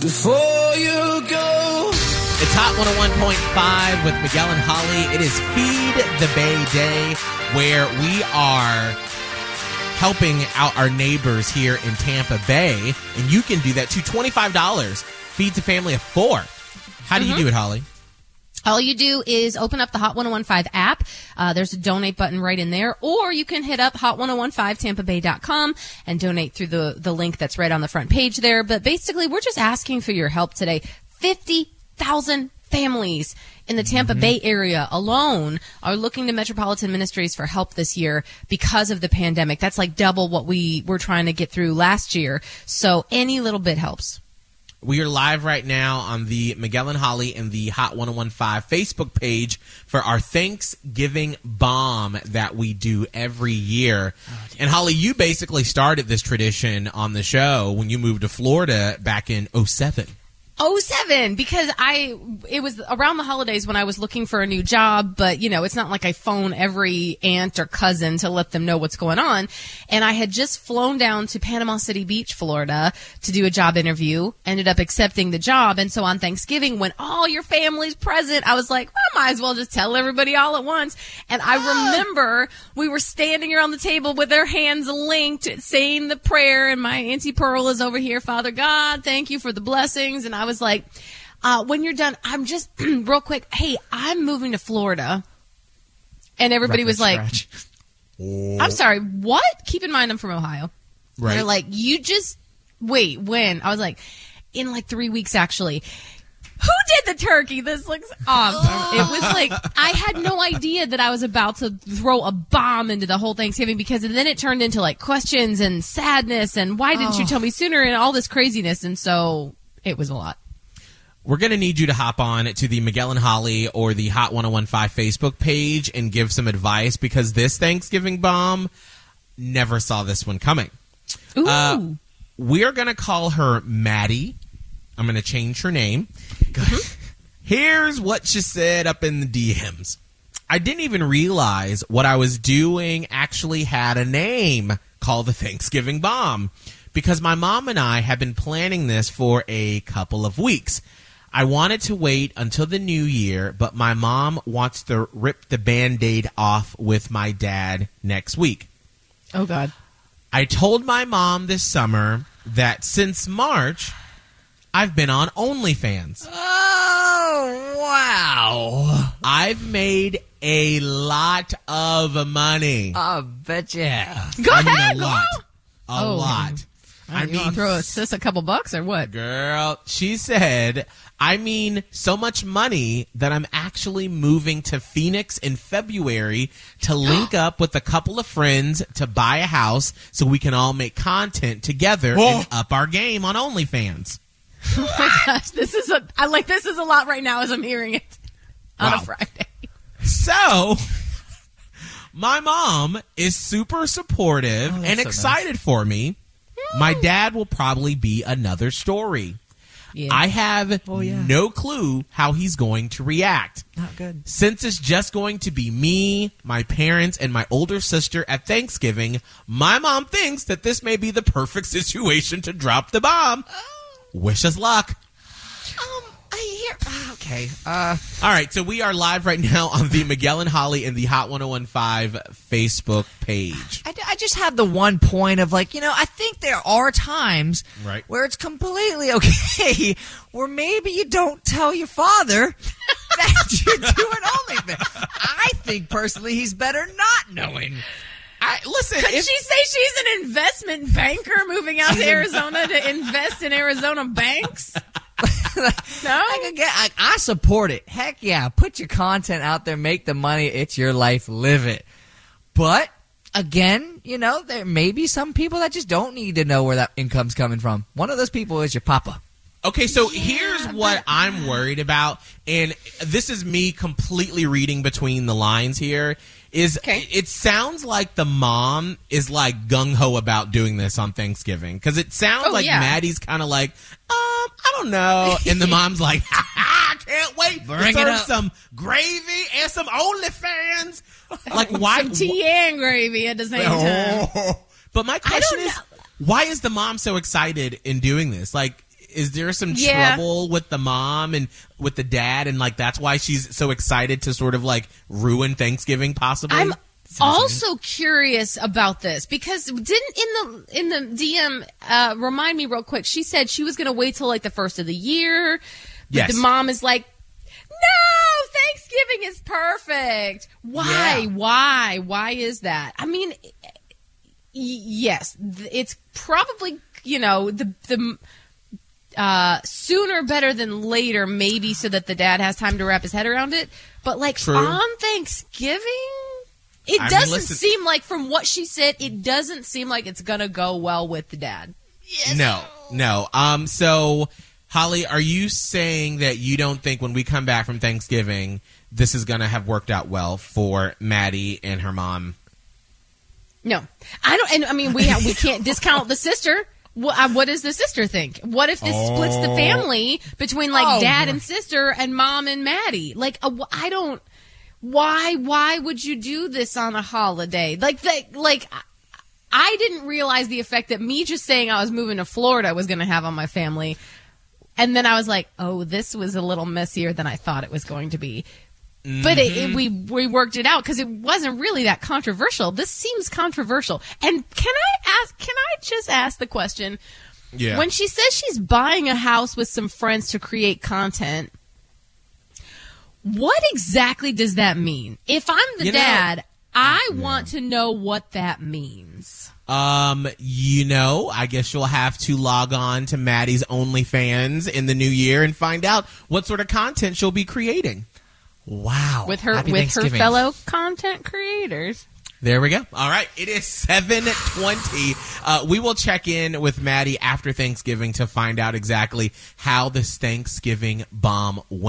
Before you go. It's Hot 101.5 with Miguel and Holly. It is Feed the Bay Day where we are helping out our neighbors here in Tampa Bay. And you can do that to $25. Feeds a family of four. How do you mm-hmm. do it, Holly? All you do is open up the Hot 1015 app. Uh, there's a donate button right in there, or you can hit up hot1015tampabay.com and donate through the, the link that's right on the front page there. But basically, we're just asking for your help today. 50,000 families in the Tampa Bay area alone are looking to Metropolitan Ministries for help this year because of the pandemic. That's like double what we were trying to get through last year. So any little bit helps. We are live right now on the Miguel and Holly and the Hot 1015 Facebook page for our Thanksgiving bomb that we do every year. Oh, and Holly, you basically started this tradition on the show when you moved to Florida back in 07. 07 because I it was around the holidays when I was looking for a new job, but you know, it's not like I phone every aunt or cousin to let them know what's going on. And I had just flown down to Panama City Beach, Florida to do a job interview, ended up accepting the job. And so on Thanksgiving when all your family's present, I was like, I might as well just tell everybody all at once. And I remember we were standing around the table with our hands linked saying the prayer and my auntie Pearl is over here, Father God, thank you for the blessings. And I was like, uh, when you're done, I'm just real quick. Hey, I'm moving to Florida. And everybody was like, I'm sorry, what? Keep in mind I'm from Ohio. Right. They're like, you just wait, when? I was like, in like three weeks actually. Who did the turkey? This looks awesome. It was like I had no idea that I was about to throw a bomb into the whole Thanksgiving because then it turned into like questions and sadness and why didn't you tell me sooner and all this craziness and so it was a lot. We're going to need you to hop on to the Miguel and Holly or the Hot 1015 Facebook page and give some advice because this Thanksgiving bomb never saw this one coming. Ooh. Uh, we are going to call her Maddie. I'm going to change her name. Here's what she said up in the DMs. I didn't even realize what I was doing actually had a name called the Thanksgiving Bomb because my mom and I have been planning this for a couple of weeks. I wanted to wait until the new year, but my mom wants to rip the band aid off with my dad next week. oh god. I told my mom this summer that since March, I've been on OnlyFans. Oh, wow. I've made a lot of money. I bet yeah. Go I mean, ahead, a lot. on. A Oh. lot. I wanna mean, throw a sis a couple bucks or what? girl, she said, I mean, so much money that I'm actually moving to Phoenix in February to link up with a couple of friends to buy a house so we can all make content together and up our game on OnlyFans. Oh my gosh, this is a I like this is a lot right now as I'm hearing it on Wow. a Friday. So, my mom is super supportive oh, and so excited for me. My dad will probably be another story. Yeah. I have Oh, yeah. no clue how he's going to react. Not good. Since it's just going to be me, my parents, and my older sister at Thanksgiving, my mom thinks that this may be the perfect situation to drop the bomb. Oh. Wish us luck. Um, I hear. ah, Okay. Uh, All right, so we are live right now on the Miguel and Holly and the Hot 1015 Facebook page. I, I just have the one point of like, you know, I think there are times Right. where it's completely okay where maybe you don't tell your father that you're doing OnlyFans. I think personally he's better not knowing. I listen. Could if- she say she's an investment banker moving out to Arizona to invest in Arizona banks? No? I could get. I, I support it. Heck yeah, put your content out there, make the money. It's your life, live it. But again, you know, there may be some people that just don't need to know where that income's coming from. One of those people is your papa. Okay, so here's what I'm worried about, and this is me completely reading between the lines here. Is Okay. it sounds like the mom is like gung ho about doing this on Thanksgiving because it sounds Oh, like yeah. Maddie's kind of like, I don't know, and the mom's like, I can't wait Bring to serve up. some gravy and some OnlyFans. Like why? Some tea and gravy at the same oh. time. Oh. But my question is, why is the mom so excited in doing this? Like, is there some Yeah. trouble with the mom and with the dad, and like that's why she's so excited to sort of like ruin Thanksgiving, possibly? I'm also curious about this because didn't in the in the DM uh, remind me real quick. She said she was going to wait till like the first of the year. But Yes. The mom is like, no, Thanksgiving is perfect. Why? Yeah. Why? Why is that? I mean, yes, it's probably you know the the. Uh, sooner better than later, maybe, so that the dad has time to wrap his head around it. But like True. on Thanksgiving, it I doesn't listen- seem like, from what she said, it doesn't seem like it's gonna go well with the dad. No, no. Um, so Holly, are you saying that you don't think when we come back from Thanksgiving, this is going to have worked out well for Maddie and her mom? No, I don't. And I mean, we we can't discount the sister. What, uh, what does the sister think? What if this splits the Oh. family between like Oh, dad and sister and mom and Maddie? Like, uh, I don't. Why? Why would you do this on a holiday? Like, the, like. I- didn't realize the effect that me just saying I was moving to Florida was going to have on my family. And then I was like, oh, this was a little messier than I thought it was going to be. But it, it, mm-hmm. we we worked it out because it wasn't really that controversial. This seems controversial. And can I ask? Can I just ask the question? Yeah. When she says she's buying a house with some friends to create content, what exactly does that mean? If I'm the You know- dad, I want to know what that means. Um, you know, I guess you'll have to log on to Maddie's OnlyFans in the new year and find out what sort of content she'll be creating. Wow. With her Happy with her fellow content creators. There we go. All right, it is seven twenty. Uh, we will check in with Maddie after Thanksgiving to find out exactly how this Thanksgiving bomb went.